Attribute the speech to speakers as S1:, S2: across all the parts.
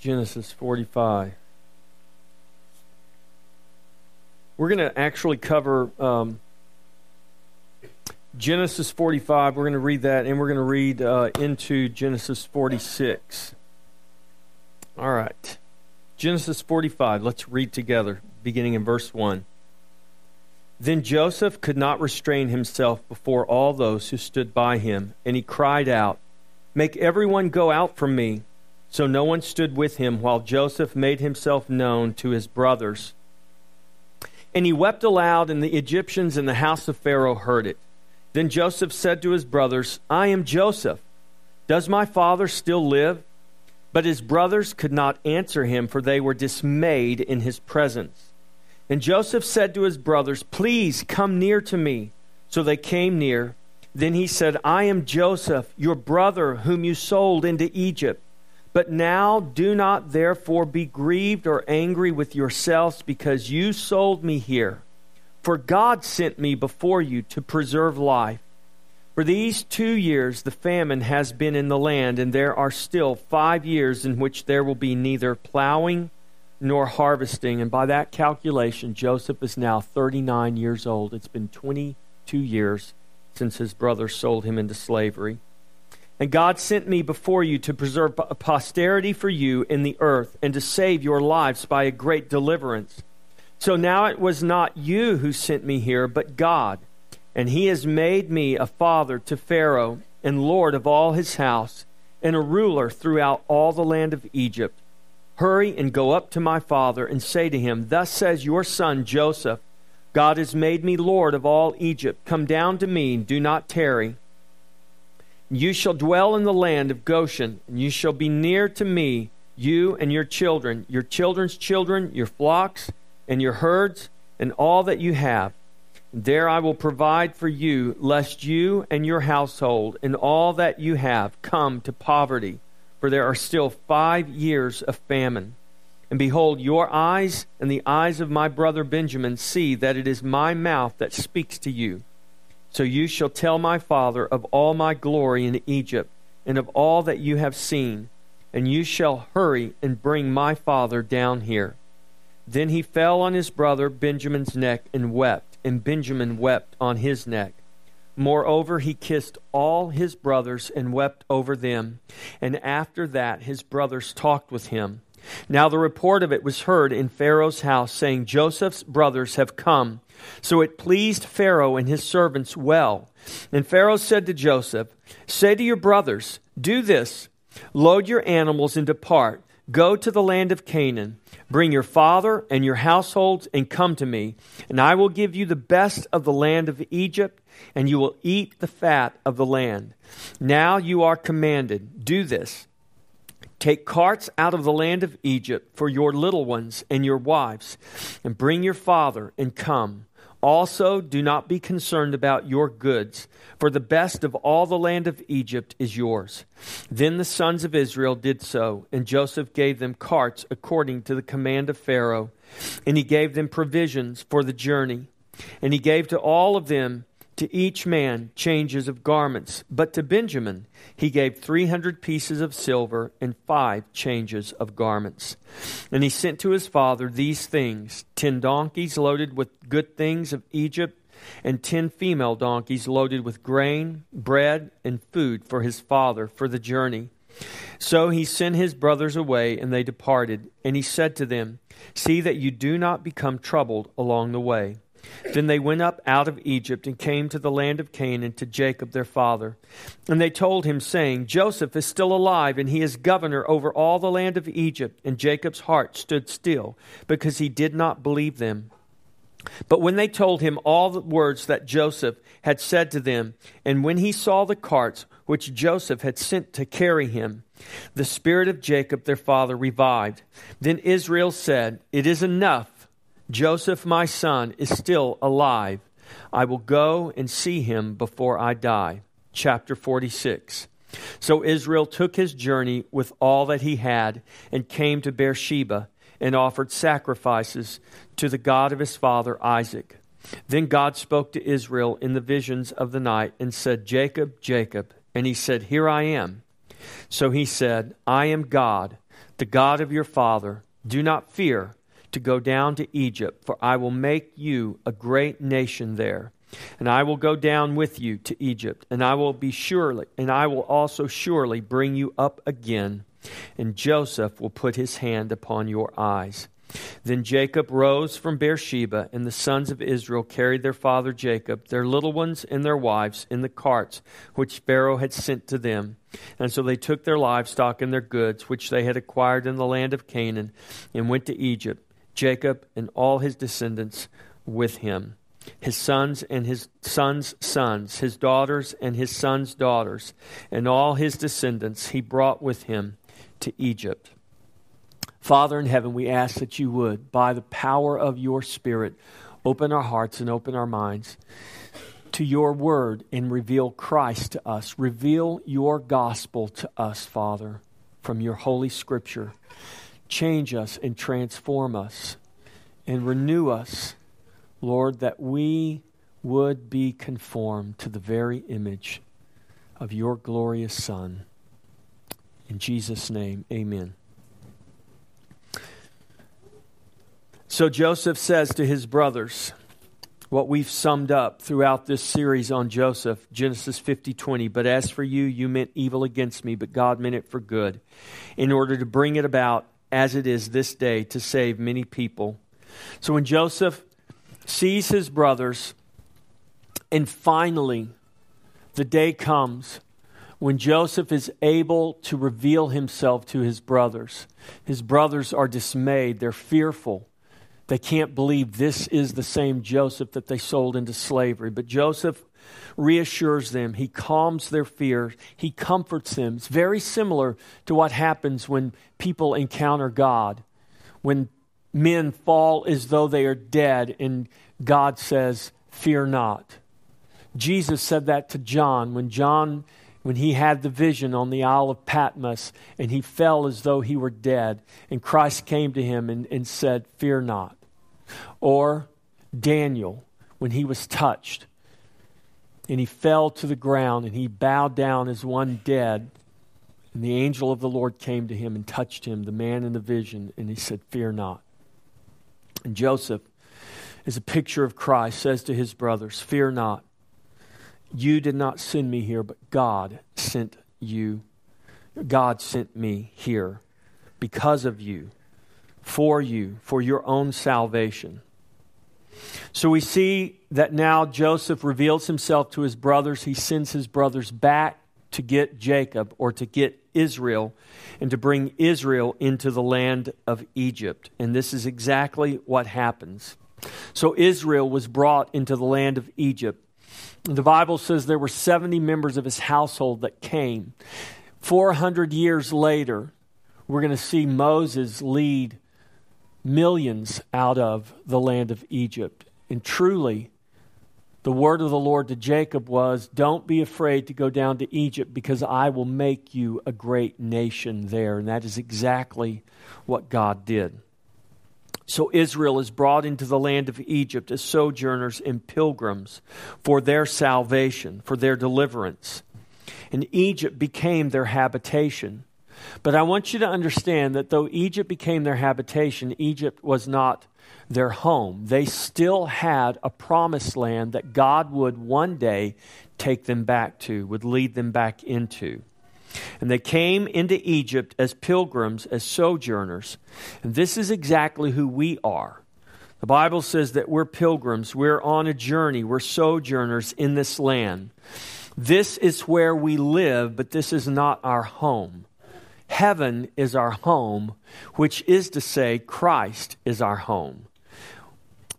S1: Genesis 45. We're going to actually cover um, Genesis 45. We're going to read that, and we're going to read uh, into Genesis 46. All right. Genesis 45. Let's read together, beginning in verse 1. Then Joseph could not restrain himself before all those who stood by him, and he cried out, Make everyone go out from me. So no one stood with him while Joseph made himself known to his brothers. And he wept aloud, and the Egyptians in the house of Pharaoh heard it. Then Joseph said to his brothers, I am Joseph. Does my father still live? But his brothers could not answer him, for they were dismayed in his presence. And Joseph said to his brothers, Please come near to me. So they came near. Then he said, I am Joseph, your brother, whom you sold into Egypt. But now do not therefore be grieved or angry with yourselves because you sold me here. For God sent me before you to preserve life. For these two years the famine has been in the land, and there are still five years in which there will be neither plowing nor harvesting. And by that calculation, Joseph is now 39 years old. It's been 22 years since his brother sold him into slavery. And God sent me before you to preserve posterity for you in the earth and to save your lives by a great deliverance. So now it was not you who sent me here, but God. And he has made me a father to Pharaoh and lord of all his house and a ruler throughout all the land of Egypt. Hurry and go up to my father and say to him, Thus says your son Joseph, God has made me Lord of all Egypt. Come down to me, and do not tarry. You shall dwell in the land of Goshen, and you shall be near to me, you and your children, your children's children, your flocks, and your herds, and all that you have. There I will provide for you, lest you and your household and all that you have come to poverty for there are still five years of famine. And behold, your eyes and the eyes of my brother Benjamin see that it is my mouth that speaks to you. So you shall tell my father of all my glory in Egypt, and of all that you have seen, and you shall hurry and bring my father down here. Then he fell on his brother Benjamin's neck and wept, and Benjamin wept on his neck. Moreover, he kissed all his brothers and wept over them. And after that, his brothers talked with him. Now the report of it was heard in Pharaoh's house, saying, Joseph's brothers have come. So it pleased Pharaoh and his servants well. And Pharaoh said to Joseph, Say to your brothers, Do this load your animals and depart. Go to the land of Canaan. Bring your father and your households and come to me, and I will give you the best of the land of Egypt and you will eat the fat of the land. Now you are commanded, do this. Take carts out of the land of Egypt for your little ones and your wives, and bring your father and come. Also, do not be concerned about your goods, for the best of all the land of Egypt is yours. Then the sons of Israel did so, and Joseph gave them carts according to the command of Pharaoh, and he gave them provisions for the journey. And he gave to all of them to each man changes of garments, but to Benjamin he gave three hundred pieces of silver and five changes of garments. And he sent to his father these things ten donkeys loaded with good things of Egypt, and ten female donkeys loaded with grain, bread, and food for his father for the journey. So he sent his brothers away, and they departed. And he said to them, See that you do not become troubled along the way. Then they went up out of Egypt and came to the land of Canaan to Jacob their father. And they told him, saying, Joseph is still alive, and he is governor over all the land of Egypt. And Jacob's heart stood still, because he did not believe them. But when they told him all the words that Joseph had said to them, and when he saw the carts which Joseph had sent to carry him, the spirit of Jacob their father revived. Then Israel said, It is enough Joseph, my son, is still alive. I will go and see him before I die. Chapter 46. So Israel took his journey with all that he had and came to Beersheba and offered sacrifices to the God of his father Isaac. Then God spoke to Israel in the visions of the night and said, Jacob, Jacob. And he said, Here I am. So he said, I am God the God of your father, do not fear to go down to Egypt, for I will make you a great nation there. And I will go down with you to Egypt, and I will be surely, and I will also surely bring you up again, and Joseph will put his hand upon your eyes. Then Jacob rose from Beersheba, and the sons of Israel carried their father Jacob, their little ones and their wives, in the carts which Pharaoh had sent to them. And so they took their livestock and their goods, which they had acquired in the land of Canaan, and went to Egypt, Jacob and all his descendants with him. His sons and his sons' sons, his daughters and his sons' daughters, and all his descendants he brought with him to Egypt. Father in heaven, we ask that you would, by the power of your Spirit, open our hearts and open our minds to your word and reveal Christ to us. Reveal your gospel to us, Father, from your holy scripture. Change us and transform us and renew us, Lord, that we would be conformed to the very image of your glorious Son. In Jesus' name, amen. So Joseph says to his brothers, what we've summed up throughout this series on Joseph, Genesis 50 20. But as for you, you meant evil against me, but God meant it for good, in order to bring it about as it is this day to save many people. So when Joseph sees his brothers, and finally the day comes when Joseph is able to reveal himself to his brothers, his brothers are dismayed, they're fearful. They can't believe this is the same Joseph that they sold into slavery. But Joseph reassures them, he calms their fears, he comforts them. It's very similar to what happens when people encounter God. When men fall as though they are dead, and God says, Fear not. Jesus said that to John when John when he had the vision on the Isle of Patmos and he fell as though he were dead. And Christ came to him and, and said, Fear not. Or Daniel, when he was touched and he fell to the ground and he bowed down as one dead. And the angel of the Lord came to him and touched him, the man in the vision, and he said, Fear not. And Joseph, as a picture of Christ, says to his brothers, Fear not. You did not send me here, but God sent you. God sent me here because of you for you, for your own salvation. So we see that now Joseph reveals himself to his brothers. He sends his brothers back to get Jacob or to get Israel and to bring Israel into the land of Egypt. And this is exactly what happens. So Israel was brought into the land of Egypt. The Bible says there were 70 members of his household that came. 400 years later, we're going to see Moses lead millions out of the land of Egypt. And truly, the word of the Lord to Jacob was Don't be afraid to go down to Egypt because I will make you a great nation there. And that is exactly what God did. So Israel is brought into the land of Egypt as sojourners and pilgrims for their salvation, for their deliverance. And Egypt became their habitation. But I want you to understand that though Egypt became their habitation, Egypt was not their home. They still had a promised land that God would one day take them back to, would lead them back into. And they came into Egypt as pilgrims, as sojourners. And this is exactly who we are. The Bible says that we're pilgrims, we're on a journey, we're sojourners in this land. This is where we live, but this is not our home. Heaven is our home, which is to say, Christ is our home.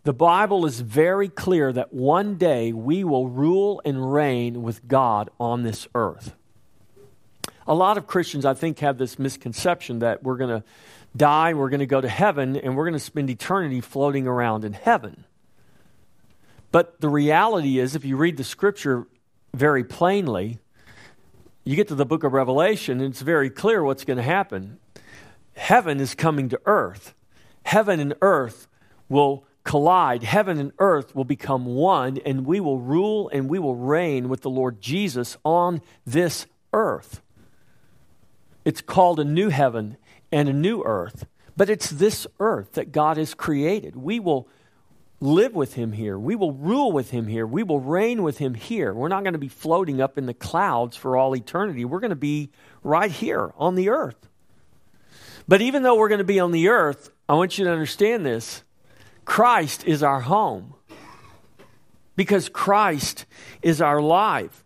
S1: The Bible is very clear that one day we will rule and reign with God on this earth. A lot of Christians, I think, have this misconception that we're going to die, we're going to go to heaven, and we're going to spend eternity floating around in heaven. But the reality is, if you read the scripture very plainly, you get to the book of Revelation, and it's very clear what's going to happen. Heaven is coming to earth. Heaven and earth will collide. Heaven and earth will become one, and we will rule and we will reign with the Lord Jesus on this earth. It's called a new heaven and a new earth. But it's this earth that God has created. We will live with him here. We will rule with him here. We will reign with him here. We're not going to be floating up in the clouds for all eternity. We're going to be right here on the earth. But even though we're going to be on the earth, I want you to understand this Christ is our home because Christ is our life.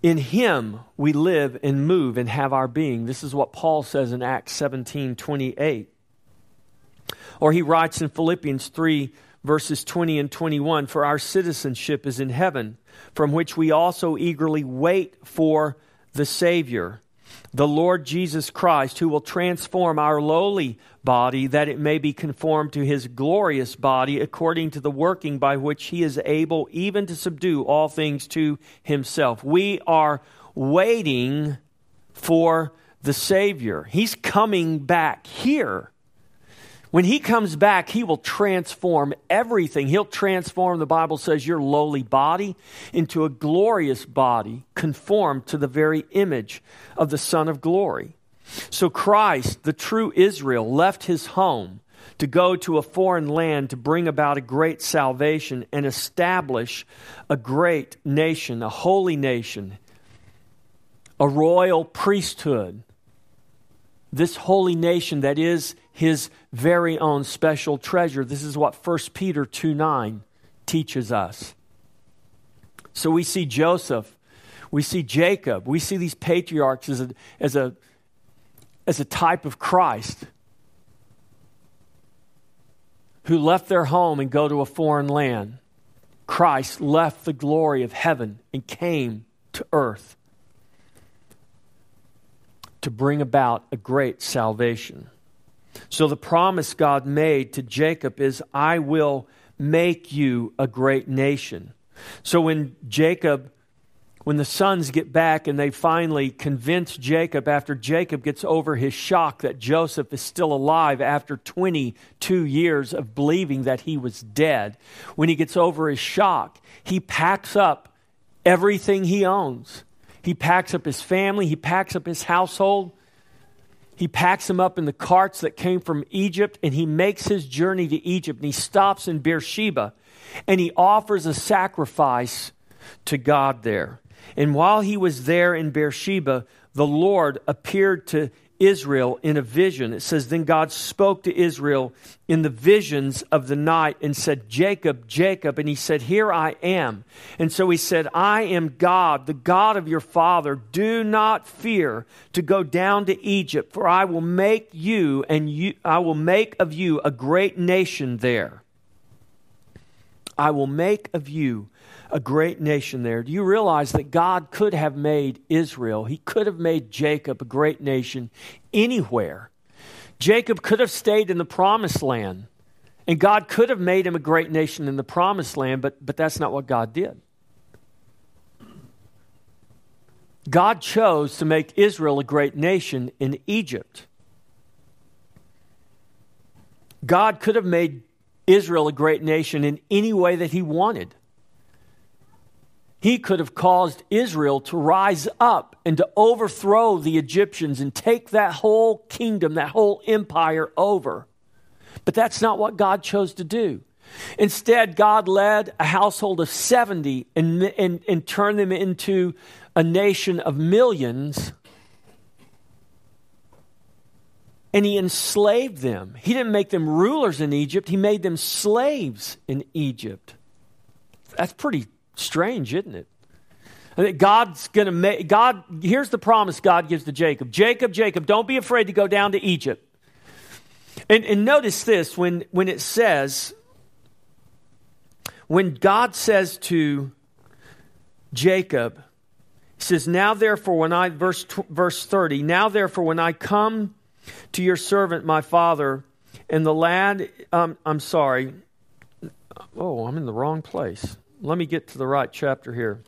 S1: In him we live and move and have our being. This is what Paul says in Acts 17 28. Or he writes in Philippians 3, verses 20 and 21 For our citizenship is in heaven, from which we also eagerly wait for the Savior, the Lord Jesus Christ, who will transform our lowly body that it may be conformed to his glorious body, according to the working by which he is able even to subdue all things to himself. We are waiting for the Savior. He's coming back here. When he comes back, he will transform everything. He'll transform, the Bible says, your lowly body into a glorious body, conformed to the very image of the Son of glory. So Christ, the true Israel, left his home to go to a foreign land to bring about a great salvation and establish a great nation, a holy nation, a royal priesthood. This holy nation that is his very own special treasure. This is what 1 Peter 2 9 teaches us. So we see Joseph, we see Jacob, we see these patriarchs as a, as a, as a type of Christ who left their home and go to a foreign land. Christ left the glory of heaven and came to earth to bring about a great salvation. So the promise God made to Jacob is, I will make you a great nation. So when Jacob, when the sons get back and they finally convince Jacob, after Jacob gets over his shock that Joseph is still alive after 22 years of believing that he was dead, when he gets over his shock, he packs up everything he owns. He packs up his family, he packs up his household, he packs them up in the carts that came from Egypt and he makes his journey to Egypt and he stops in Beersheba and he offers a sacrifice to God there. And while he was there in Beersheba, the Lord appeared to Israel in a vision. It says, Then God spoke to Israel in the visions of the night and said, Jacob, Jacob. And he said, Here I am. And so he said, I am God, the God of your father. Do not fear to go down to Egypt, for I will make you and you, I will make of you a great nation there. I will make of you a great nation there. Do you realize that God could have made Israel, He could have made Jacob a great nation anywhere? Jacob could have stayed in the promised land, and God could have made him a great nation in the promised land, but, but that's not what God did. God chose to make Israel a great nation in Egypt. God could have made Israel a great nation in any way that he wanted he could have caused Israel to rise up and to overthrow the Egyptians and take that whole kingdom, that whole empire over. But that's not what God chose to do. Instead, God led a household of 70 and, and, and turned them into a nation of millions. And he enslaved them. He didn't make them rulers in Egypt, he made them slaves in Egypt. That's pretty Strange, isn't it? that God's going to make, God, here's the promise God gives to Jacob Jacob, Jacob, don't be afraid to go down to Egypt. And, and notice this when, when it says, when God says to Jacob, he says, Now therefore, when I, verse, verse 30, now therefore, when I come to your servant, my father, and the lad, um, I'm sorry, oh, I'm in the wrong place let me get to the right chapter here.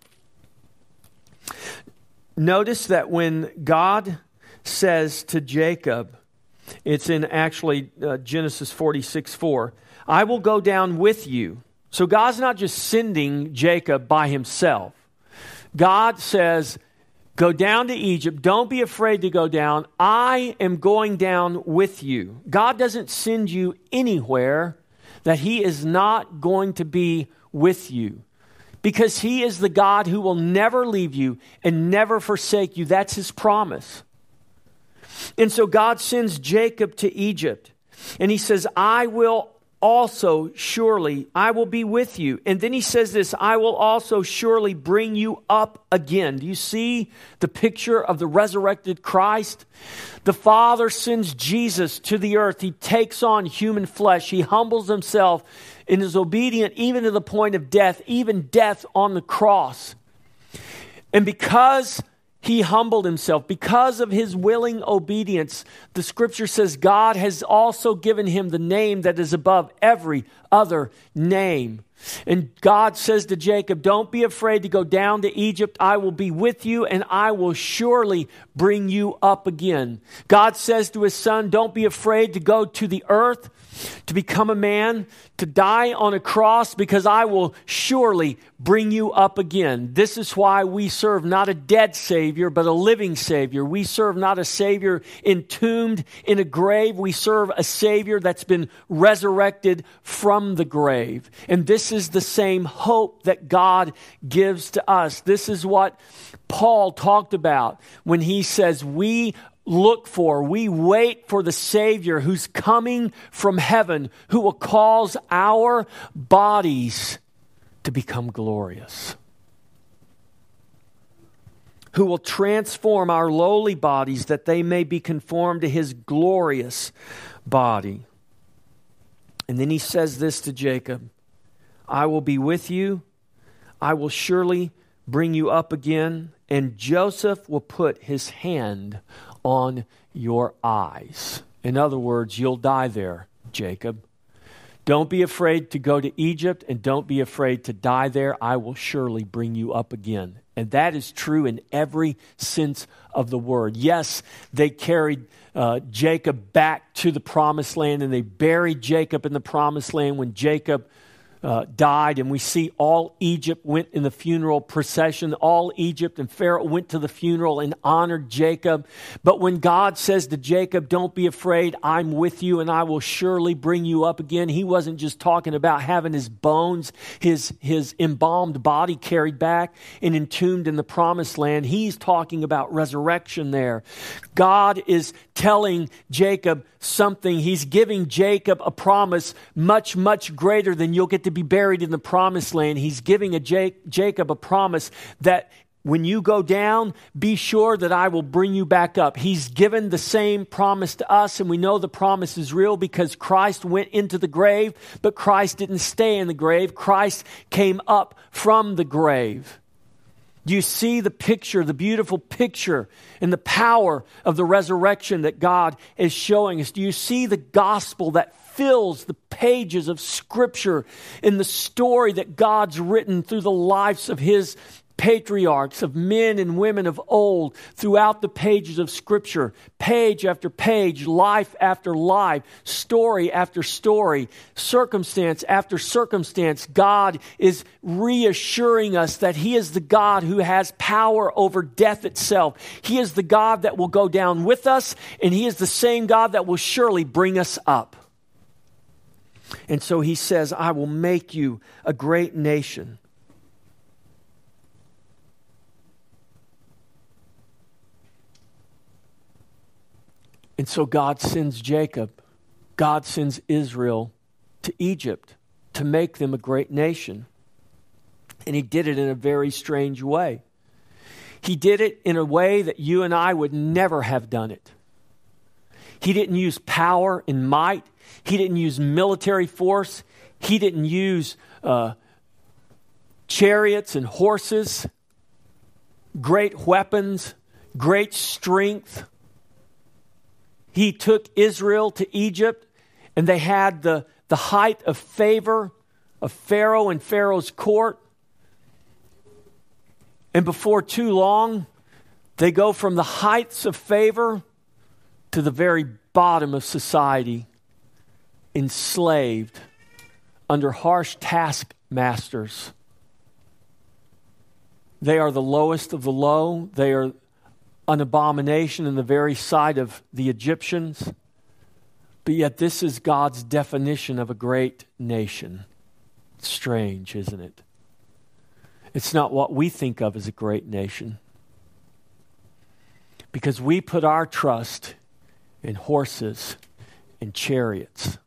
S1: Notice that when God says to Jacob, it's in actually uh, Genesis 46 4, I will go down with you. So God's not just sending Jacob by himself. God says, Go down to Egypt. Don't be afraid to go down. I am going down with you. God doesn't send you anywhere that He is not going to be with you because He is the God who will never leave you and never forsake you. That's His promise. And so God sends Jacob to Egypt and He says, I will also surely I will be with you. And then he says this I will also surely bring you up again. Do you see the picture of the resurrected Christ? The Father sends Jesus to the earth. He takes on human flesh, he humbles himself and is obedient even to the point of death, even death on the cross. And because he humbled himself. Because of his willing obedience, the scripture says God has also given him the name that is above every other name. And God says to Jacob, Don't be afraid to go down to Egypt. I will be with you, and I will surely bring you up again. God says to his son, Don't be afraid to go to the earth, to become a man, to die on a cross, because I will surely bring you up again. This is why we serve not a dead Savior, but a living Savior. We serve not a Savior entombed in a grave. We serve a Savior that's been resurrected from the grave. And this is the same hope that God gives to us. This is what Paul talked about when he says, We look for, we wait for the Savior who's coming from heaven, who will cause our bodies to become glorious, who will transform our lowly bodies that they may be conformed to his glorious body. And then he says this to Jacob I will be with you, I will surely bring you up again, and Joseph will put his hand on your eyes. In other words, you'll die there, Jacob. Don't be afraid to go to Egypt and don't be afraid to die there. I will surely bring you up again. And that is true in every sense of the word. Yes, they carried uh, Jacob back to the promised land and they buried Jacob in the promised land when Jacob uh, died, and we see all Egypt went in the funeral procession. All Egypt and Pharaoh went to the funeral and honored Jacob. But when God says to Jacob, Don't be afraid, I'm with you, and I will surely bring you up again, he wasn't just talking about having his bones, his, his embalmed body carried back and entombed in the promised land. He's talking about resurrection there. God is telling Jacob something. He's giving Jacob a promise much, much greater than you'll get to be buried in the promised land. He's giving a Jacob a promise that when you go down, be sure that I will bring you back up. He's given the same promise to us, and we know the promise is real because Christ went into the grave, but Christ didn't stay in the grave. Christ came up from the grave. Do you see the picture, the beautiful picture, and the power of the resurrection that God is showing us? Do you see the gospel that fills the pages of Scripture in the story that God's written through the lives of His patriarchs, of men and women of old throughout the pages of Scripture, page after page, life after life, story after story, circumstance after circumstance. God is reassuring us that He is the God who has power over death itself. He is the God that will go down with us, and He is the same God that will surely bring us up. And so He says, I will make you a great nation. And so God sends Jacob, God sends Israel to Egypt to make them a great nation. And he did it in a very strange way. He did it in a way that you and I would never have done it. He didn't use power and might, he didn't use military force, he didn't use uh, chariots and horses, great weapons, great strength he took Israel to Egypt, and they had the, the height of favor of Pharaoh and Pharaoh's court. And before too long, they go from the heights of favor to the very bottom of society, enslaved under harsh taskmasters. They are the lowest of the low. They are an abomination in the very sight of the Egyptians. But yet, this is God's definition of a great nation. Strange, isn't it? It's not what we think of as a great nation. Because we put our trust in horses and chariots.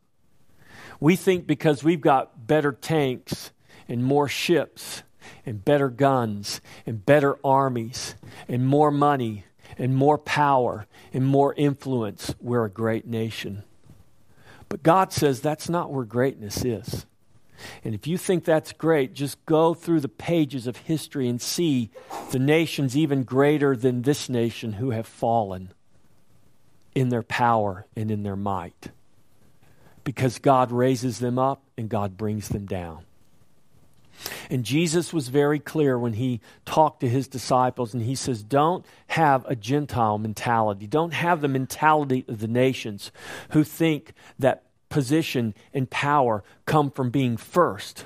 S1: We think because we've got better tanks and more ships and better guns and better armies and more money and more power and more influence, we're a great nation. But God says that's not where greatness is. And if you think that's great, just go through the pages of history and see the nations even greater than this nation who have fallen in their power and in their might. Because God raises them up and God brings them down. And Jesus was very clear when he talked to his disciples, and he says, Don't have a Gentile mentality. Don't have the mentality of the nations who think that position and power come from being first.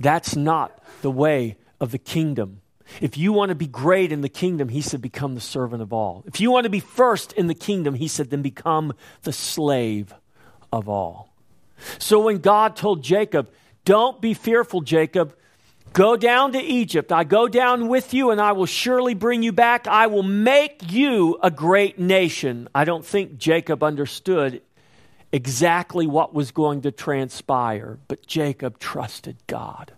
S1: That's not the way of the kingdom. If you want to be great in the kingdom, he said, become the servant of all. If you want to be first in the kingdom, he said, then become the slave of all. So when God told Jacob, don't be fearful, Jacob. Go down to Egypt. I go down with you, and I will surely bring you back. I will make you a great nation. I don't think Jacob understood exactly what was going to transpire, but Jacob trusted God.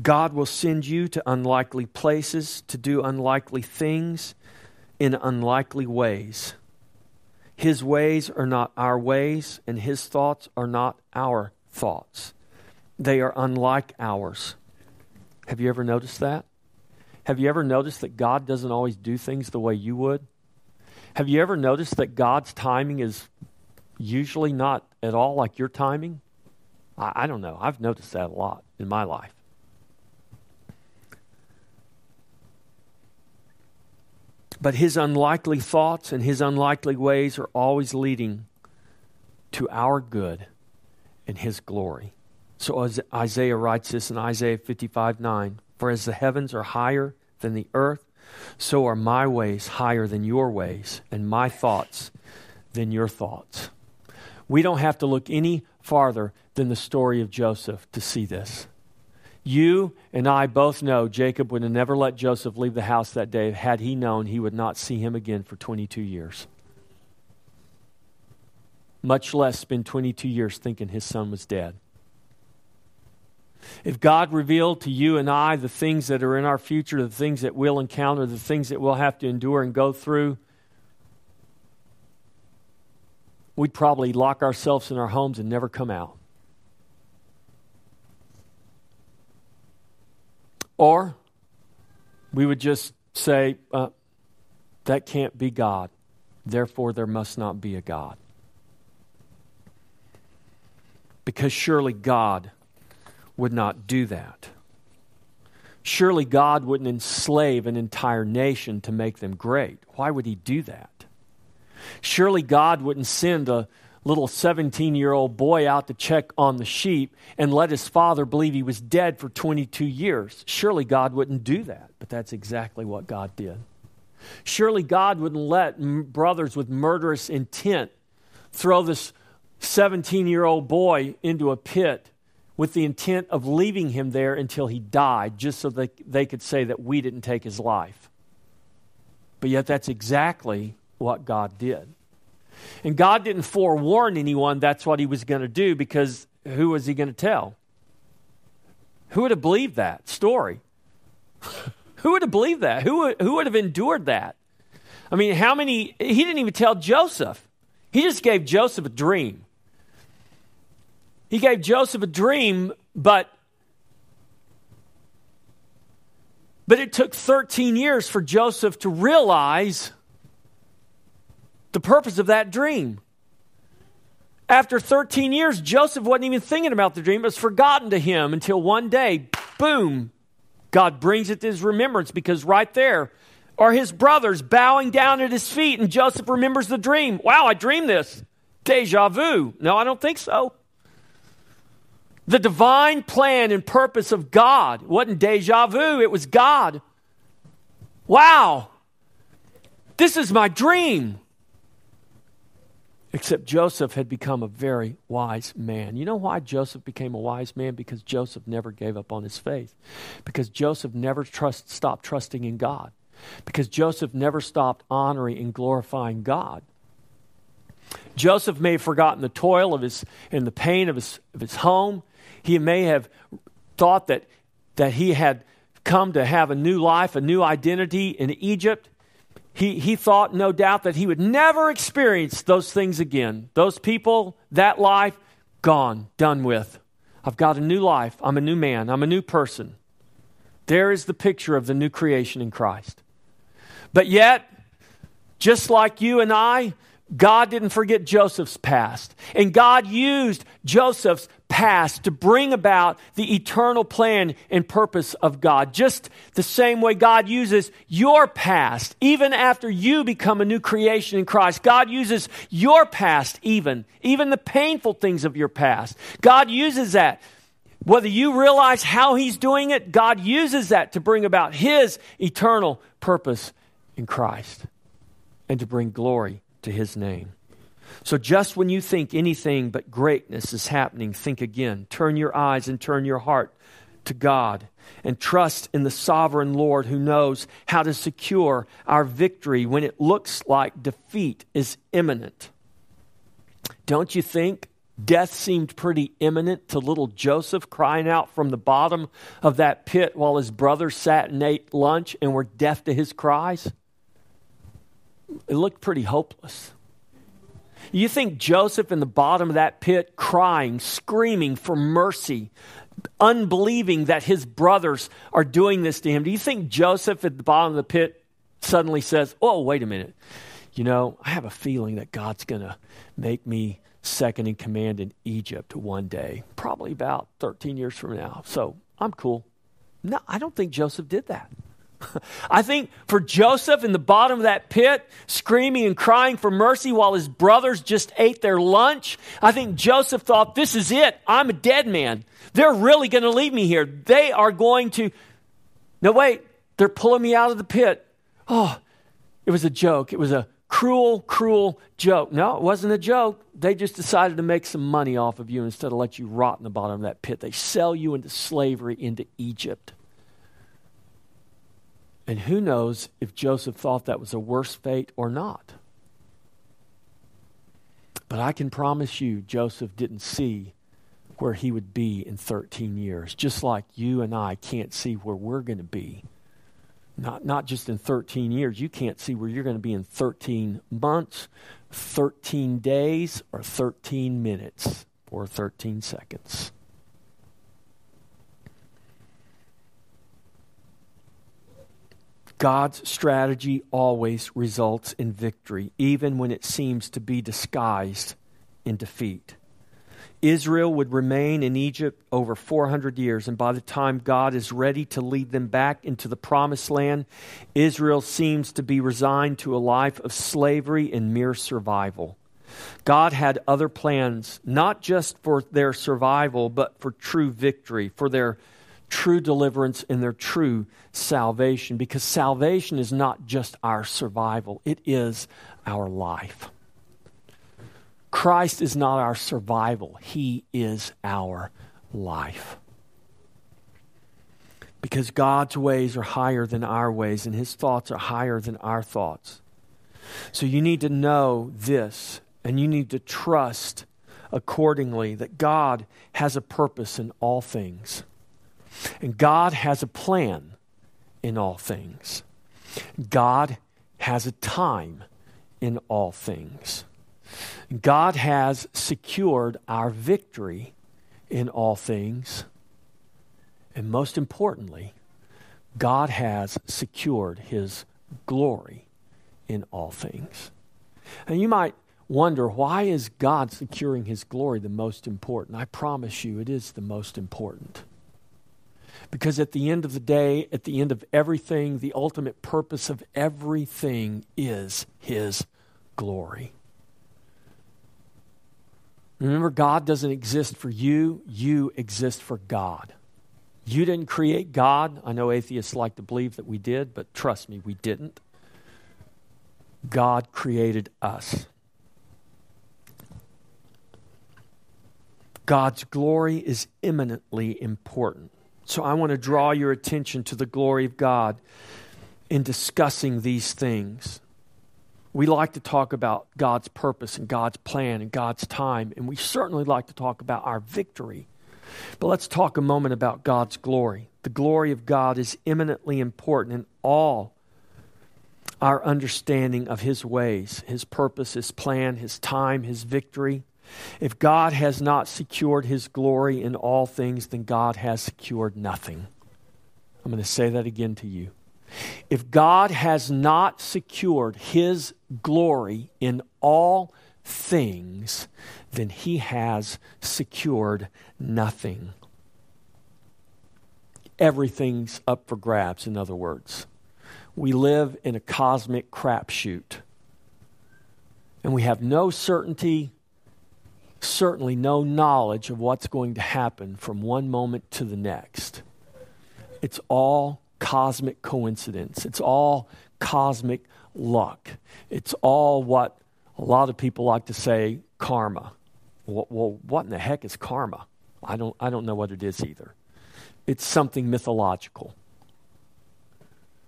S1: God will send you to unlikely places to do unlikely things in unlikely ways. His ways are not our ways, and His thoughts are not our thoughts. They are unlike ours. Have you ever noticed that? Have you ever noticed that God doesn't always do things the way you would? Have you ever noticed that God's timing is usually not at all like your timing? I, I don't know. I've noticed that a lot in my life. But his unlikely thoughts and his unlikely ways are always leading to our good and his glory. So as Isaiah writes this in Isaiah 55 9 For as the heavens are higher than the earth, so are my ways higher than your ways, and my thoughts than your thoughts. We don't have to look any farther than the story of Joseph to see this. You and I both know Jacob would have never let Joseph leave the house that day had he known he would not see him again for 22 years. Much less spend 22 years thinking his son was dead. If God revealed to you and I the things that are in our future, the things that we'll encounter, the things that we'll have to endure and go through, we'd probably lock ourselves in our homes and never come out. Or we would just say, uh, that can't be God. Therefore, there must not be a God. Because surely God would not do that. Surely God wouldn't enslave an entire nation to make them great. Why would He do that? Surely God wouldn't send a little 17 year old boy out to check on the sheep and let his father believe he was dead for 22 years. Surely God wouldn't do that, but that's exactly what God did. Surely God wouldn't let brothers with murderous intent throw this 17 year old boy into a pit with the intent of leaving him there until he died, just so that they could say that we didn't take his life. But yet, that's exactly what God did. And God didn't forewarn anyone that's what he was going to do because who was he going to tell? Who would have believed that story? who would have believed that? Who would, who would have endured that? I mean, how many? He didn't even tell Joseph. He just gave Joseph a dream. He gave Joseph a dream, but but it took 13 years for Joseph to realize the purpose of that dream. After 13 years, Joseph wasn't even thinking about the dream. It was forgotten to him until one day, boom, God brings it to his remembrance because right there are his brothers bowing down at his feet, and Joseph remembers the dream. Wow, I dreamed this. Deja vu. No, I don't think so. The divine plan and purpose of God. Wasn't deja vu, it was God. Wow. This is my dream. Except Joseph had become a very wise man. You know why Joseph became a wise man? Because Joseph never gave up on his faith. Because Joseph never trust, stopped trusting in God. Because Joseph never stopped honoring and glorifying God. Joseph may have forgotten the toil of his and the pain of his, of his home. He may have thought that, that he had come to have a new life, a new identity in Egypt. He, he thought, no doubt, that he would never experience those things again. Those people, that life, gone, done with. I've got a new life. I'm a new man. I'm a new person. There is the picture of the new creation in Christ. But yet, just like you and I, God didn't forget Joseph's past. And God used Joseph's past to bring about the eternal plan and purpose of God. Just the same way God uses your past, even after you become a new creation in Christ. God uses your past, even, even the painful things of your past. God uses that. Whether you realize how He's doing it, God uses that to bring about His eternal purpose in Christ and to bring glory to his name. So, just when you think anything but greatness is happening, think again. Turn your eyes and turn your heart to God and trust in the sovereign Lord who knows how to secure our victory when it looks like defeat is imminent. Don't you think death seemed pretty imminent to little Joseph crying out from the bottom of that pit while his brothers sat and ate lunch and were deaf to his cries? It looked pretty hopeless. You think Joseph in the bottom of that pit, crying, screaming for mercy, unbelieving that his brothers are doing this to him, do you think Joseph at the bottom of the pit suddenly says, Oh, wait a minute. You know, I have a feeling that God's going to make me second in command in Egypt one day, probably about 13 years from now. So I'm cool. No, I don't think Joseph did that. I think for Joseph in the bottom of that pit, screaming and crying for mercy while his brothers just ate their lunch, I think Joseph thought, This is it. I'm a dead man. They're really going to leave me here. They are going to. No, wait, they're pulling me out of the pit. Oh, it was a joke. It was a cruel, cruel joke. No, it wasn't a joke. They just decided to make some money off of you instead of let you rot in the bottom of that pit. They sell you into slavery into Egypt. And who knows if Joseph thought that was a worse fate or not. But I can promise you, Joseph didn't see where he would be in 13 years, just like you and I can't see where we're going to be. Not, not just in 13 years, you can't see where you're going to be in 13 months, 13 days, or 13 minutes, or 13 seconds. God's strategy always results in victory, even when it seems to be disguised in defeat. Israel would remain in Egypt over 400 years, and by the time God is ready to lead them back into the promised land, Israel seems to be resigned to a life of slavery and mere survival. God had other plans, not just for their survival, but for true victory, for their true deliverance and their true salvation because salvation is not just our survival, it is our life. Christ is not our survival, He is our life. Because God's ways are higher than our ways, and His thoughts are higher than our thoughts. So you need to know this, and you need to trust accordingly that God has a purpose in all things. And God has a plan in all things. God has a time in all things. God has secured our victory in all things. And most importantly, God has secured his glory in all things. And you might wonder why is God securing his glory the most important? I promise you it is the most important. Because at the end of the day, at the end of everything, the ultimate purpose of everything is His glory. Remember, God doesn't exist for you, you exist for God. You didn't create God. I know atheists like to believe that we did, but trust me, we didn't. God created us. God's glory is eminently important. So I want to draw your attention to the glory of God in discussing these things. We like to talk about God's purpose and God's plan and God's time, and we certainly like to talk about our victory. But let's talk a moment about God's glory. The glory of God is eminently important in all our understanding of His ways, His purpose, His plan, His time, His victory. If God has not secured His glory in all things, then God has secured nothing. I'm going to say that again to you. If God has not secured His glory in all things, then he has secured nothing. Everything's up for grabs, in other words. We live in a cosmic crapshoot. And we have no certainty, certainly no knowledge of what's going to happen from one moment to the next. It's all cosmic coincidence, it's all cosmic luck. It's all what a lot of people like to say karma. Well, what in the heck is karma? I don't, I don't know what it is either. It's something mythological.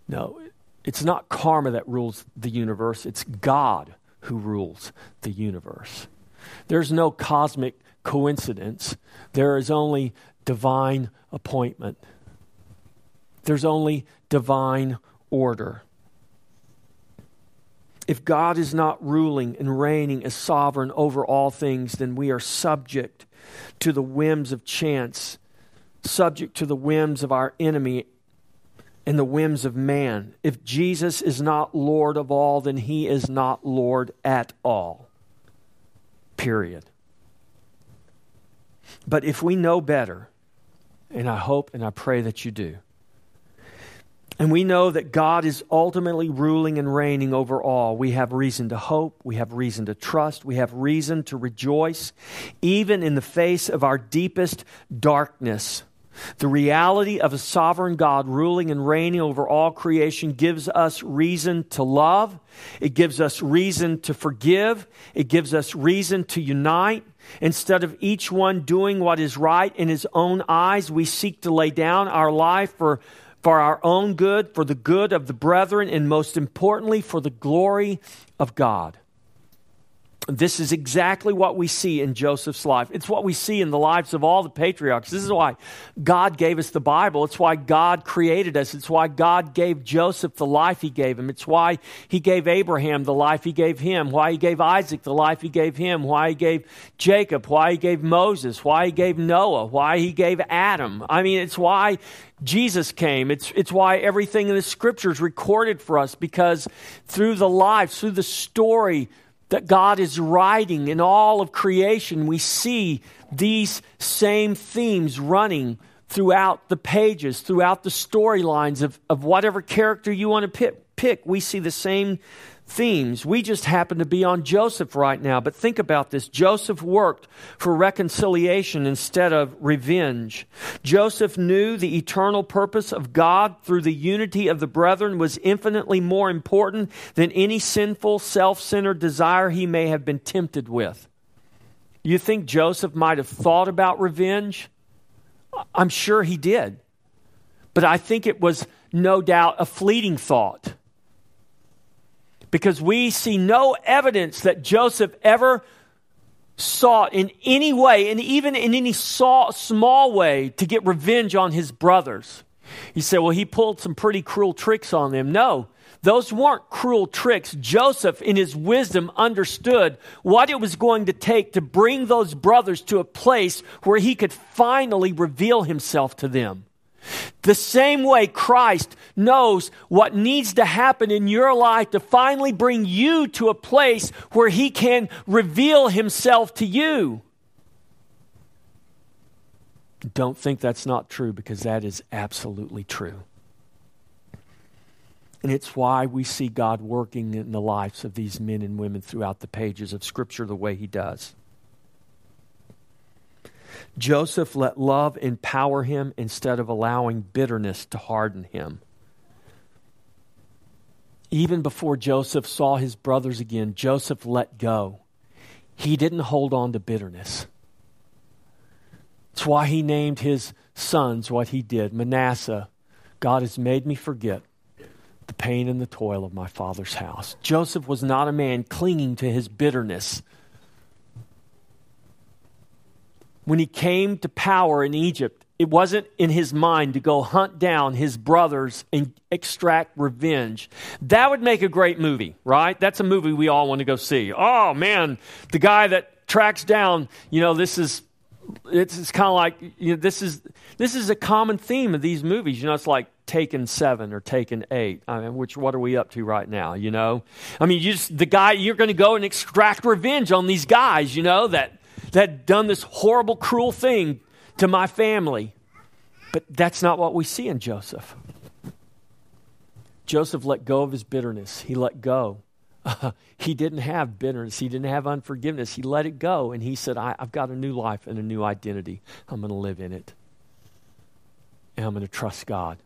S1: No, it's not karma that rules the universe, it's God who rules the universe. There's no cosmic coincidence, there is only divine appointment, there's only divine order. If God is not ruling and reigning as sovereign over all things, then we are subject to the whims of chance, subject to the whims of our enemy and the whims of man. If Jesus is not Lord of all, then he is not Lord at all. Period. But if we know better, and I hope and I pray that you do, and we know that God is ultimately ruling and reigning over all. We have reason to hope. We have reason to trust. We have reason to rejoice, even in the face of our deepest darkness. The reality of a sovereign God ruling and reigning over all creation gives us reason to love. It gives us reason to forgive. It gives us reason to unite. Instead of each one doing what is right in his own eyes, we seek to lay down our life for for our own good, for the good of the brethren, and most importantly, for the glory of God. This is exactly what we see in Joseph's life. It's what we see in the lives of all the patriarchs. This is why God gave us the Bible. It's why God created us. It's why God gave Joseph the life he gave him. It's why he gave Abraham the life he gave him, why he gave Isaac the life he gave him, why he gave Jacob, why he gave Moses, why he gave Noah, why he gave Adam. I mean, it's why Jesus came. It's, it's why everything in the scriptures recorded for us because through the lives, through the story, that God is writing in all of creation, we see these same themes running throughout the pages, throughout the storylines of, of whatever character you want to pick, pick. We see the same themes. We just happen to be on Joseph right now, but think about this. Joseph worked for reconciliation instead of revenge. Joseph knew the eternal purpose of God through the unity of the brethren was infinitely more important than any sinful, self centered desire he may have been tempted with. You think Joseph might have thought about revenge? I'm sure he did. But I think it was no doubt a fleeting thought because we see no evidence that Joseph ever sought in any way, and even in any small way, to get revenge on his brothers. You say, well, he pulled some pretty cruel tricks on them. No, those weren't cruel tricks. Joseph, in his wisdom, understood what it was going to take to bring those brothers to a place where he could finally reveal himself to them. The same way Christ knows what needs to happen in your life to finally bring you to a place where He can reveal Himself to you. Don't think that's not true because that is absolutely true. And it's why we see God working in the lives of these men and women throughout the pages of Scripture the way He does. Joseph let love empower him instead of allowing bitterness to harden him. Even before Joseph saw his brothers again, Joseph let go. He didn't hold on to bitterness. That's why he named his sons what he did. Manasseh, God has made me forget the pain and the toil of my father's house. Joseph was not a man clinging to his bitterness. When he came to power in Egypt, it wasn't in his mind to go hunt down his brothers and extract revenge. That would make a great movie, right? That's a movie we all want to go see. Oh man, the guy that tracks down, you know, this is it's, it's kind of like you know, this is this is a common theme of these movies. You know, it's like Taken Seven or Taken Eight. I mean, which what are we up to right now? You know, I mean, you just the guy you're going to go and extract revenge on these guys. You know that that done this horrible, cruel thing to my family. But that's not what we see in Joseph. Joseph let go of his bitterness. He let go. Uh, he didn't have bitterness. He didn't have unforgiveness. He let it go. And he said, I, have got a new life and a new identity. I'm going to live in it. And I'm going to trust God.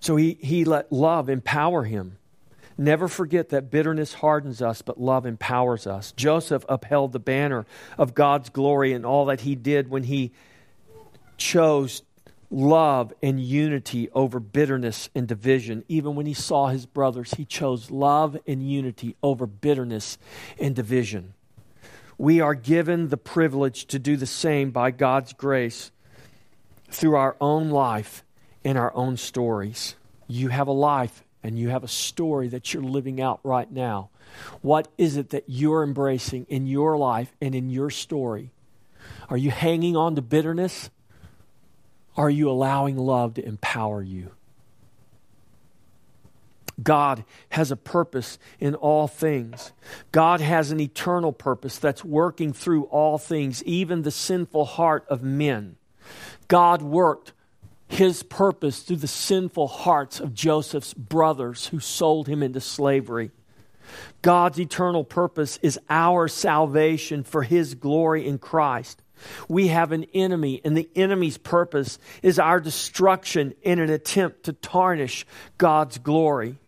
S1: So he, he let love empower him. Never forget that bitterness hardens us, but love empowers us. Joseph upheld the banner of God's glory in all that he did when he chose love and unity over bitterness and division. Even when he saw his brothers, he chose love and unity over bitterness and division. We are given the privilege to do the same by God's grace through our own life and our own stories. You have a life and you have a story that you're living out right now. What is it that you're embracing in your life and in your story? Are you hanging on to bitterness? Are you allowing love to empower you? God has a purpose in all things. God has an eternal purpose that's working through all things, even the sinful heart of men. God worked his purpose through the sinful hearts of Joseph's brothers who sold him into slavery. God's eternal purpose is our salvation for his glory in Christ. We have an enemy, and the enemy's purpose is our destruction in an attempt to tarnish God's glory.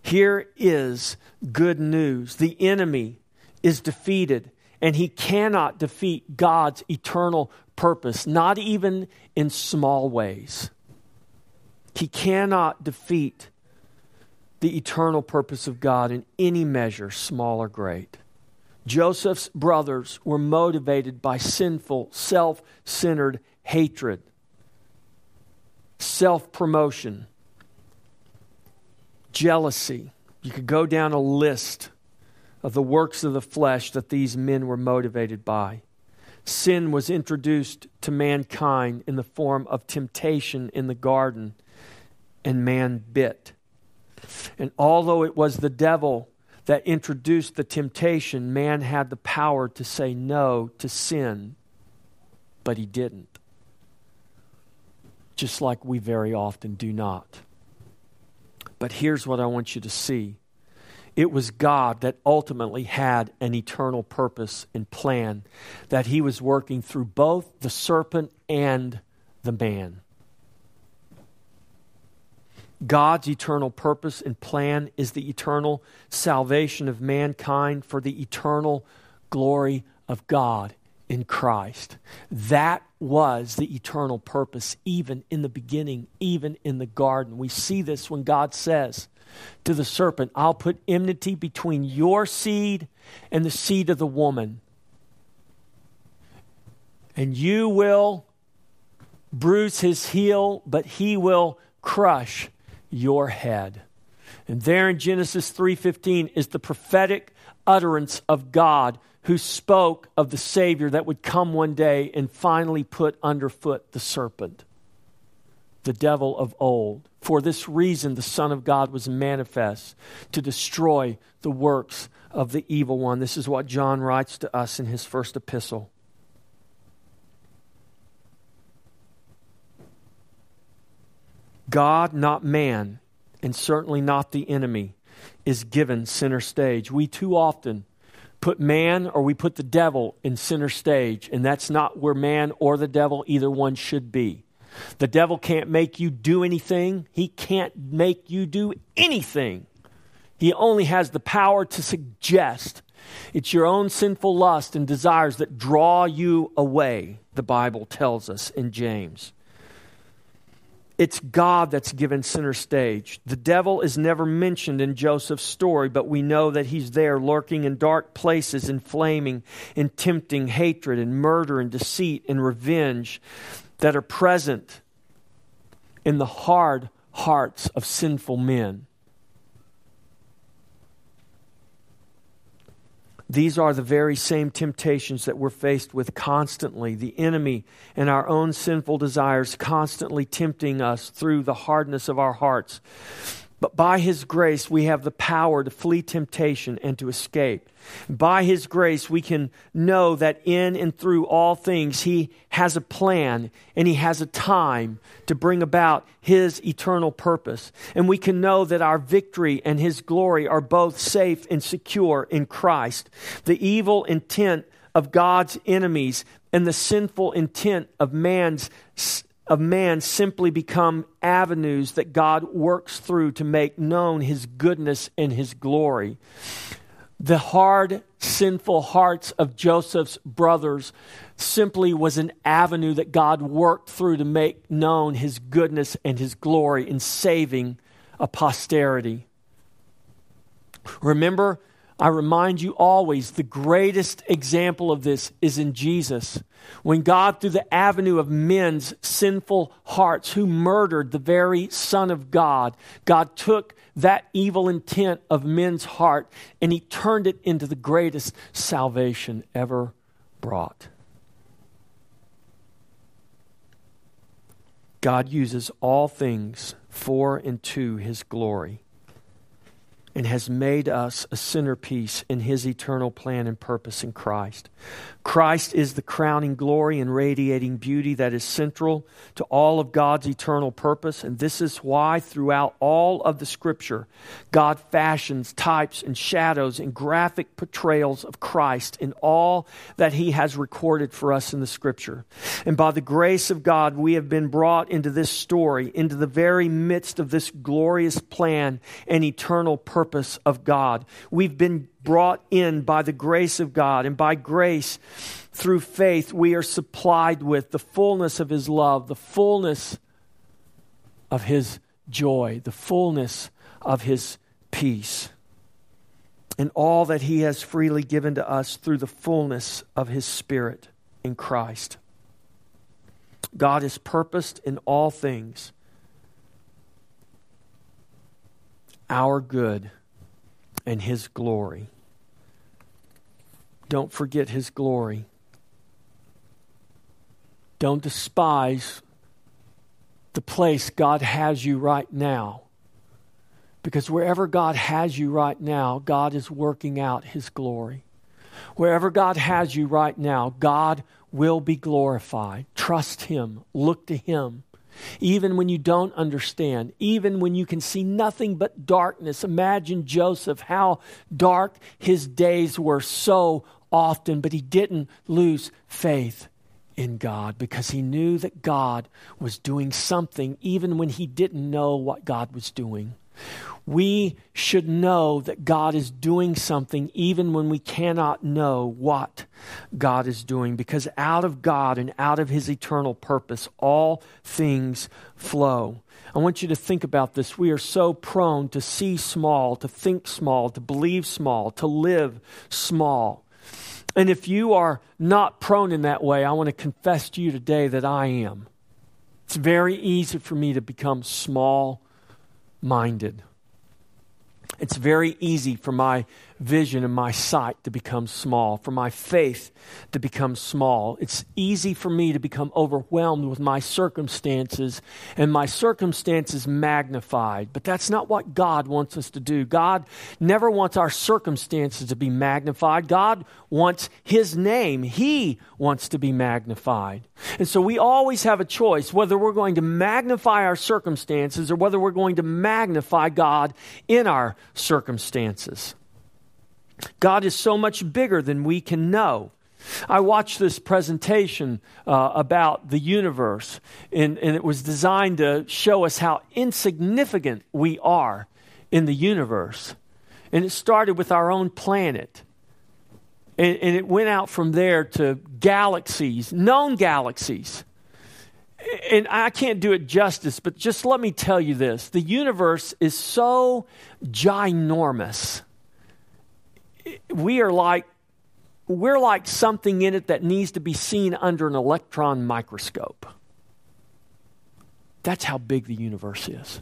S1: Here is good news the enemy is defeated, and he cannot defeat God's eternal purpose, not even in small ways. He cannot defeat the eternal purpose of God in any measure, small or great. Joseph's brothers were motivated by sinful, self centered hatred, self promotion, jealousy. You could go down a list of the works of the flesh that these men were motivated by sin was introduced to mankind in the form of temptation in the garden, and man bit. And although it was the devil that introduced the temptation, man had the power to say no to sin, but he didn't. Just like we very often do not. But here's what I want you to see it was God that ultimately had an eternal purpose and plan that he was working through both the serpent and the man. God's eternal purpose and plan is the eternal salvation of mankind for the eternal glory of God in Christ. That was the eternal purpose, even in the beginning, even in the garden. We see this when God says, to the serpent, I'll put enmity between your seed and the seed of the woman. And you will bruise his heel, but he will crush your head. And there in Genesis 3:15 is the prophetic utterance of God who spoke of the savior that would come one day and finally put underfoot the serpent the devil of old. For this reason, the Son of God was manifest to destroy the works of the evil one. This is what John writes to us in his first epistle. God, not man, and certainly not the enemy, is given center stage. We too often put man or we put the devil in center stage, and that's not where man or the devil, either one, should be. The devil can't make you do anything, he can't make you do anything. He only has the power to suggest. It's your own sinful lust and desires that draw you away, the Bible tells us in James. It's God that's given center stage. The devil is never mentioned in Joseph's story, but we know that he's there lurking in dark places, inflaming and tempting hatred and murder and deceit and revenge that are present in the hard hearts of sinful men. These are the very same temptations that we're faced with constantly. The enemy and our own sinful desires constantly tempting us through the hardness of our hearts. But by His grace, we have the power to flee temptation and to escape. By His grace, we can know that in and through all things, He has a plan and He has a time to bring about His eternal purpose. And we can know that our victory and His glory are both safe and secure in Christ. The evil intent of God's enemies and the sinful intent of man's of man simply become avenues that God works through to make known his goodness and his glory. The hard, sinful hearts of Joseph's brothers simply was an avenue that God worked through to make known his goodness and his glory in saving a posterity. Remember, I remind you always the greatest example of this is in Jesus. When God, through the avenue of men's sinful hearts who murdered the very Son of God, God took that evil intent of men's heart and he turned it into the greatest salvation ever brought. God uses all things for and to his glory and has made us a centerpiece in his eternal plan and purpose in Christ. Christ is the crowning glory and radiating beauty that is central to all of God's eternal purpose, and this is why throughout all of the scripture, God fashions types and shadows and graphic portrayals of Christ in all that he has recorded for us in the scripture. And by the grace of God, we have been brought into this story, into the very midst of this glorious plan and eternal purpose of God. We've been brought in by the grace of God, and by grace, through faith, we are supplied with the fullness of His love, the fullness of His joy, the fullness of His peace, and all that He has freely given to us through the fullness of His Spirit in Christ. God is purposed in all things our good and His glory. Don't forget His glory. Don't despise the place God has you right now. Because wherever God has you right now, God is working out His glory. Wherever God has you right now, God will be glorified. Trust Him, look to Him. Even when you don't understand, even when you can see nothing but darkness. Imagine Joseph, how dark his days were so often, but he didn't lose faith in God because he knew that God was doing something even when he didn't know what God was doing. We should know that God is doing something even when we cannot know what God is doing, because out of God and out of His eternal purpose, all things flow. I want you to think about this. We are so prone to see small, to think small, to believe small, to live small. And if you are not prone in that way, I want to confess to you today that I am. It's very easy for me to become small minded. It's very easy for my vision and my sight to become small, for my faith to become small. It's easy for me to become overwhelmed with my circumstances and my circumstances magnified. But that's not what God wants us to do. God never wants our circumstances to be magnified. God wants His name, He wants to be magnified. And so we always have a choice whether we're going to magnify our circumstances or whether we're going to magnify God in our circumstances. God is so much bigger than we can know. I watched this presentation uh, about the universe, and, and it was designed to show us how insignificant we are in the universe. And it started with our own planet. And, and it went out from there to galaxies, known galaxies. And I can't do it justice, but just let me tell you this the universe is so ginormous. We are like we're like something in it that needs to be seen under an electron microscope. That's how big the universe is.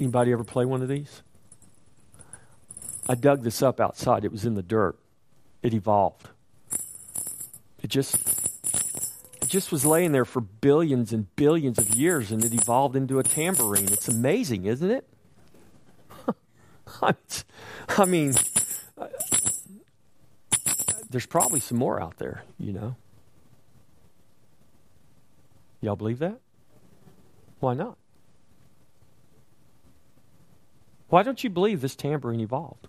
S1: Anybody ever play one of these? I dug this up outside. It was in the dirt. It evolved. It just it just was laying there for billions and billions of years and it evolved into a tambourine. It's amazing, isn't it? I mean, there's probably some more out there, you know. Y'all believe that? Why not? Why don't you believe this tambourine evolved?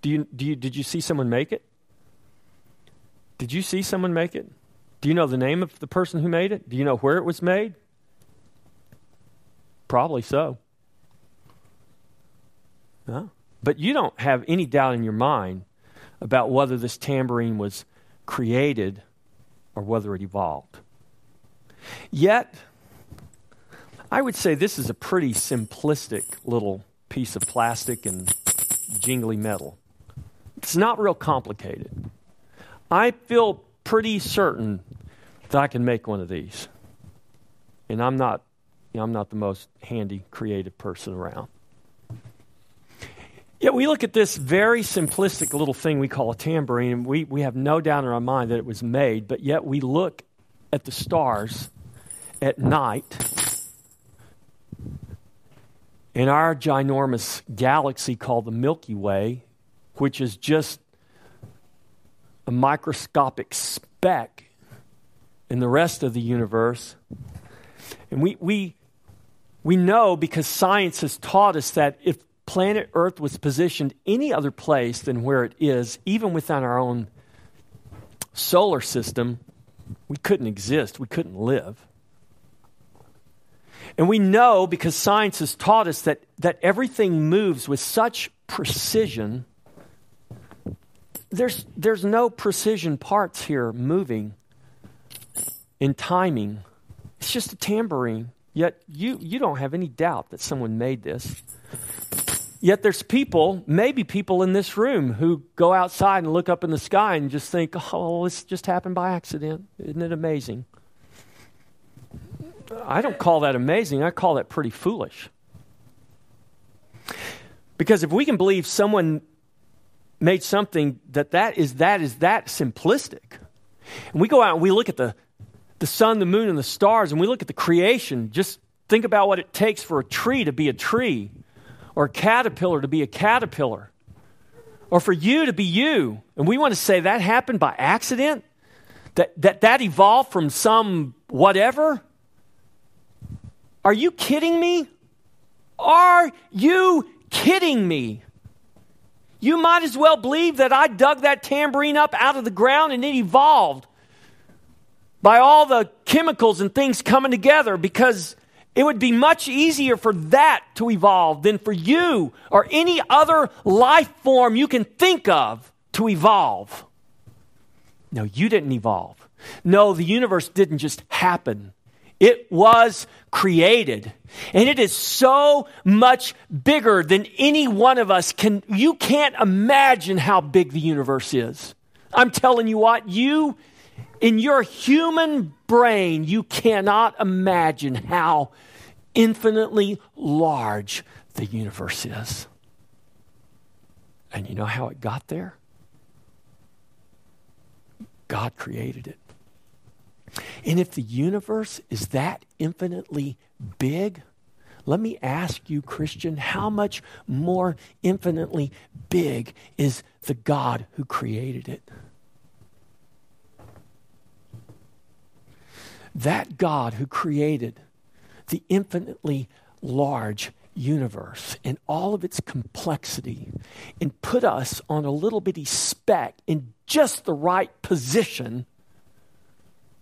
S1: Do you, do you, did you see someone make it? Did you see someone make it? Do you know the name of the person who made it? Do you know where it was made? Probably so. But you don't have any doubt in your mind about whether this tambourine was created or whether it evolved. Yet, I would say this is a pretty simplistic little piece of plastic and jingly metal. It's not real complicated. I feel pretty certain that I can make one of these. And I'm not you know, I'm not the most handy, creative person around. Yet we look at this very simplistic little thing we call a tambourine, and we, we have no doubt in our mind that it was made, but yet we look at the stars at night in our ginormous galaxy called the Milky Way, which is just a microscopic speck in the rest of the universe. And we, we, we know because science has taught us that if planet Earth was positioned any other place than where it is, even within our own solar system, we couldn't exist, we couldn't live. And we know because science has taught us that, that everything moves with such precision. There's, there's no precision parts here moving in timing. It's just a tambourine. Yet you, you don't have any doubt that someone made this. Yet there's people, maybe people in this room, who go outside and look up in the sky and just think, oh, this just happened by accident. Isn't it amazing? I don't call that amazing. I call that pretty foolish. Because if we can believe someone made something that that is that is that simplistic, and we go out and we look at the the sun, the moon, and the stars, and we look at the creation, just think about what it takes for a tree to be a tree, or a caterpillar to be a caterpillar, or for you to be you. And we want to say that happened by accident? That that, that evolved from some whatever? Are you kidding me? Are you kidding me? You might as well believe that I dug that tambourine up out of the ground and it evolved by all the chemicals and things coming together because it would be much easier for that to evolve than for you or any other life form you can think of to evolve. No, you didn't evolve. No, the universe didn't just happen. It was created. And it is so much bigger than any one of us can. You can't imagine how big the universe is. I'm telling you what, you in your human brain, you cannot imagine how infinitely large the universe is. And you know how it got there? God created it. And if the universe is that infinitely big, let me ask you, Christian, how much more infinitely big is the God who created it? That God who created
S2: the infinitely large universe and all of its complexity and put us on a little bitty speck in just the right position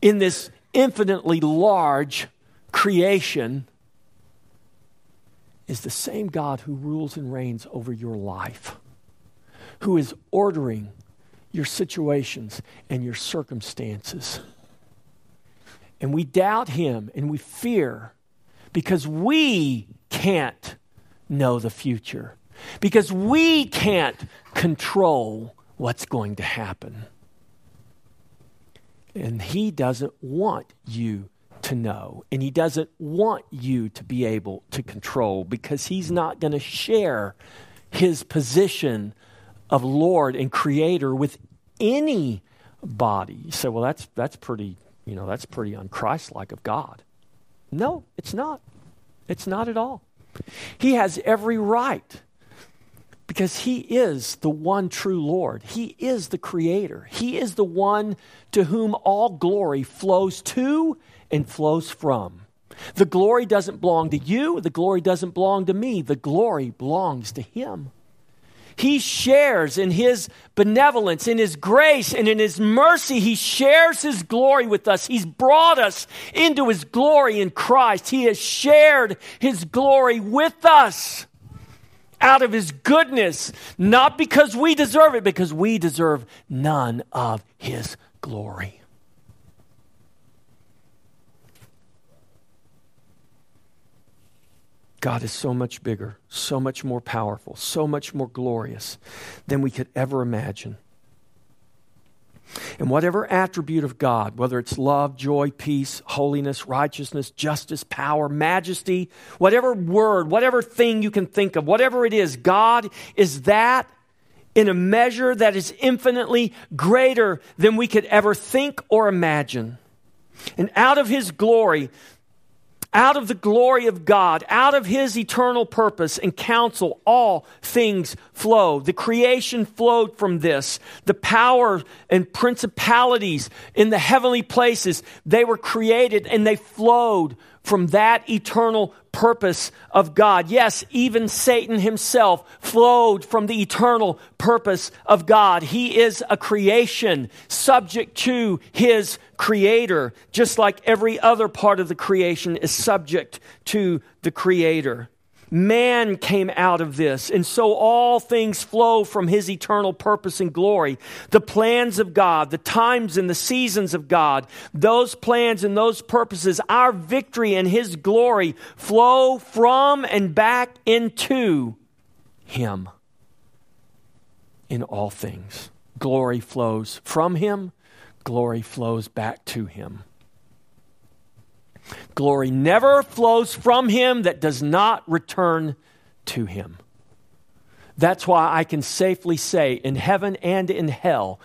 S2: in this infinitely large creation is the same God who rules and reigns over your life, who is ordering your situations and your circumstances. And we doubt him and we fear because we can't know the future, because we can't control what's going to happen. And he doesn't want you to know, and he doesn't want you to be able to control because he's not going to share his position of Lord and Creator with any body. You say, well, that's, that's pretty, you know, that's pretty unchristlike of God. No, it's not. It's not at all. He has every right because he is the one true Lord. He is the creator. He is the one to whom all glory flows to and flows from. The glory doesn't belong to you, the glory doesn't belong to me. The glory belongs to him. He shares in His benevolence, in His grace, and in His mercy. He shares His glory with us. He's brought us into His glory in Christ. He has shared His glory with us out of His goodness, not because we deserve it, because we deserve none of His glory. God is so much bigger, so much more powerful, so much more glorious than we could ever imagine. And whatever attribute of God, whether it's love, joy, peace, holiness, righteousness, justice, power, majesty, whatever word, whatever thing you can think of, whatever it is, God is that in a measure that is infinitely greater than we could ever think or imagine. And out of his glory, out of the glory of God, out of his eternal purpose and counsel, all things flow. The creation flowed from this. The power and principalities in the heavenly places, they were created and they flowed from that eternal purpose of God. Yes, even Satan himself flowed from the eternal purpose of God. He is a creation subject to his creator, just like every other part of the creation is subject to the creator. Man came out of this, and so all things flow from his eternal purpose and glory. The plans of God, the times and the seasons of God, those plans and those purposes, our victory and his glory flow from and back into him in all things. Glory flows from him, glory flows back to him. Glory never flows from him that does not return to him. That's why I can safely say in heaven and in hell,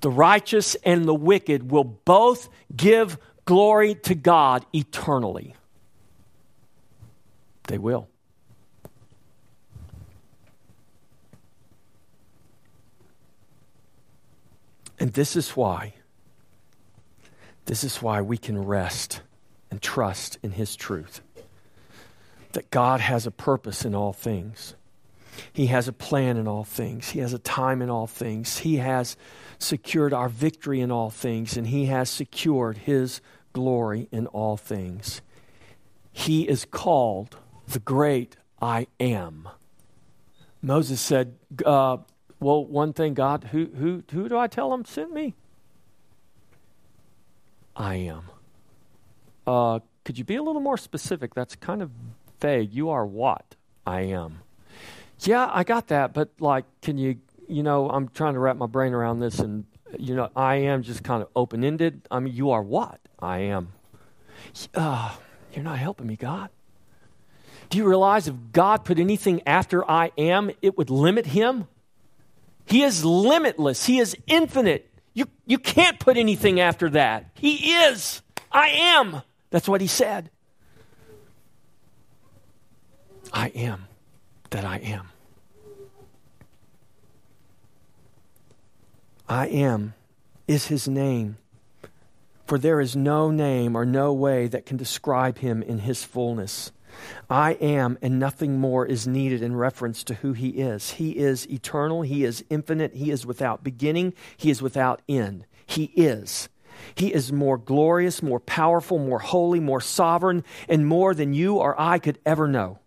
S2: the righteous and the wicked will both give glory to God eternally. They will. And this is why, this is why we can rest and trust in His truth. That God has a purpose in all things. He has a plan in all things. He has a time in all things. He has secured our victory in all things, and He has secured His glory in all things. He is called the great I am. Moses said, uh, Well, one thing, God, who, who, who do I tell him sent me? I am. Uh, could you be a little more specific? That's kind of vague. You are what? I am. Yeah, I got that, but like, can you, you know, I'm trying to wrap my brain around this, and, you know, I am just kind of open ended. I mean, you are what? I am. Uh, you're not helping me, God. Do you realize if God put anything after I am, it would limit him? He is limitless, He is infinite. You, you can't put anything after that. He is. I am. That's what he said. I am that I am. I am is his name. for there is no name or no way that can describe him in his fullness. I am, and nothing more is needed in reference to who he is. He is eternal, he is infinite, he is without beginning, he is without end. He is. He is more glorious, more powerful, more holy, more sovereign, and more than you or I could ever know.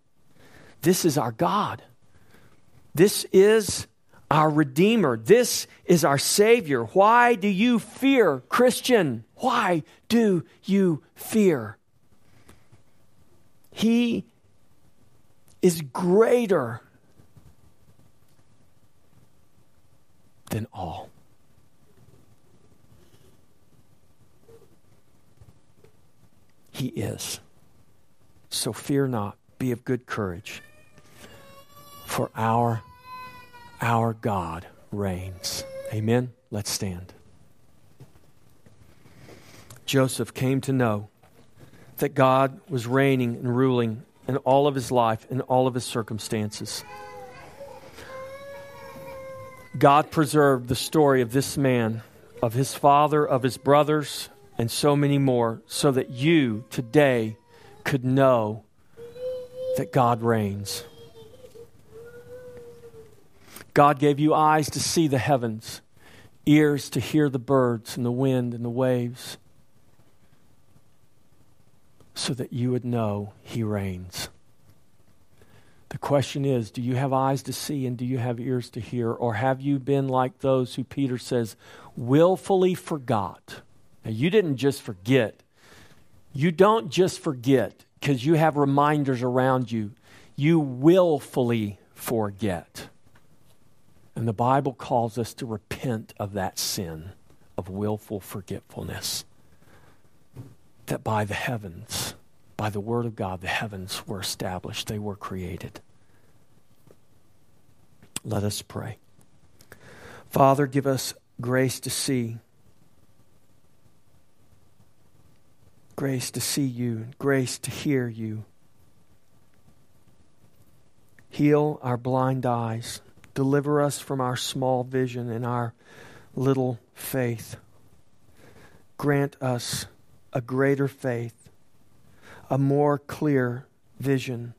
S2: This is our God. This is our Redeemer. This is our Savior. Why do you fear, Christian? Why do you fear? He is greater than all. He is. So fear not, be of good courage, for our our God reigns. Amen. Let's stand. Joseph came to know that God was reigning and ruling in all of his life, in all of his circumstances. God preserved the story of this man, of his father, of his brothers, and so many more, so that you today could know that God reigns. God gave you eyes to see the heavens, ears to hear the birds and the wind and the waves, so that you would know He reigns. The question is do you have eyes to see and do you have ears to hear? Or have you been like those who Peter says willfully forgot? Now, you didn't just forget. You don't just forget because you have reminders around you. You willfully forget. And the Bible calls us to repent of that sin of willful forgetfulness. That by the heavens, by the Word of God, the heavens were established, they were created. Let us pray. Father, give us grace to see. Grace to see you, grace to hear you. Heal our blind eyes. Deliver us from our small vision and our little faith. Grant us a greater faith, a more clear vision,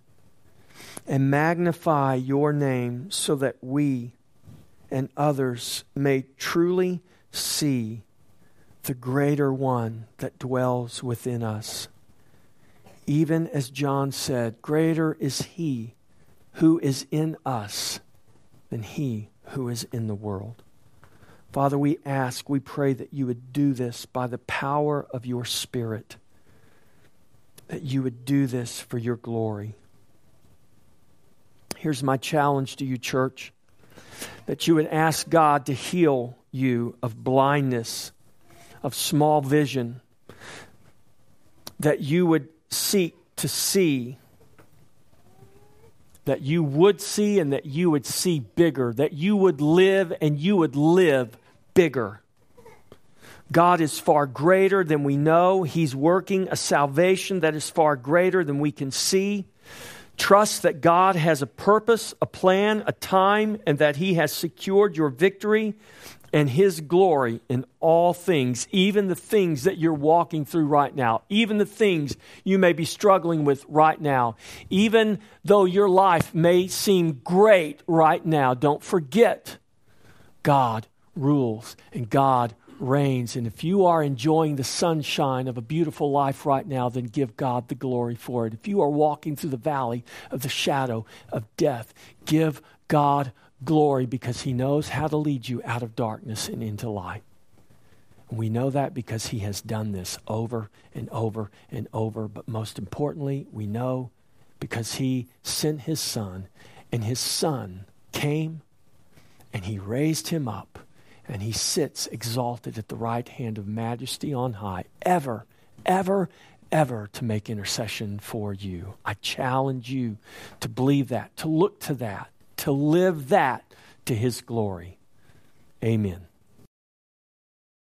S2: and magnify your name so that we and others may truly see the greater one that dwells within us. Even as John said, Greater is he who is in us than he who is in the world. Father, we ask, we pray that you would do this by the power of your Spirit, that you would do this for your glory. Here's my challenge to you, church that you would ask God to heal you of blindness, of small vision, that you would seek to see that you would see and that you would see bigger, that you would live and you would live bigger. God is far greater than we know. He's working a salvation that is far greater than we can see. Trust that God has a purpose, a plan, a time, and that He has secured your victory and His glory in all things, even the things that you're walking through right now, even the things you may be struggling with right now, even though your life may seem great right now. Don't forget, God rules and God reigns. And if you are enjoying the sunshine of a beautiful life right now, then give God the glory for it. If you are walking through the valley of the shadow of death, give God glory because he knows how to lead you out of darkness and into light. We know that because he has done this over and over and over. But most importantly, we know because he sent his son, and his son came and he raised him up, and he sits exalted at the right hand of majesty on high, ever, ever, ever to make intercession for you. I challenge you to believe that, to look to that, to live that to his glory. Amen.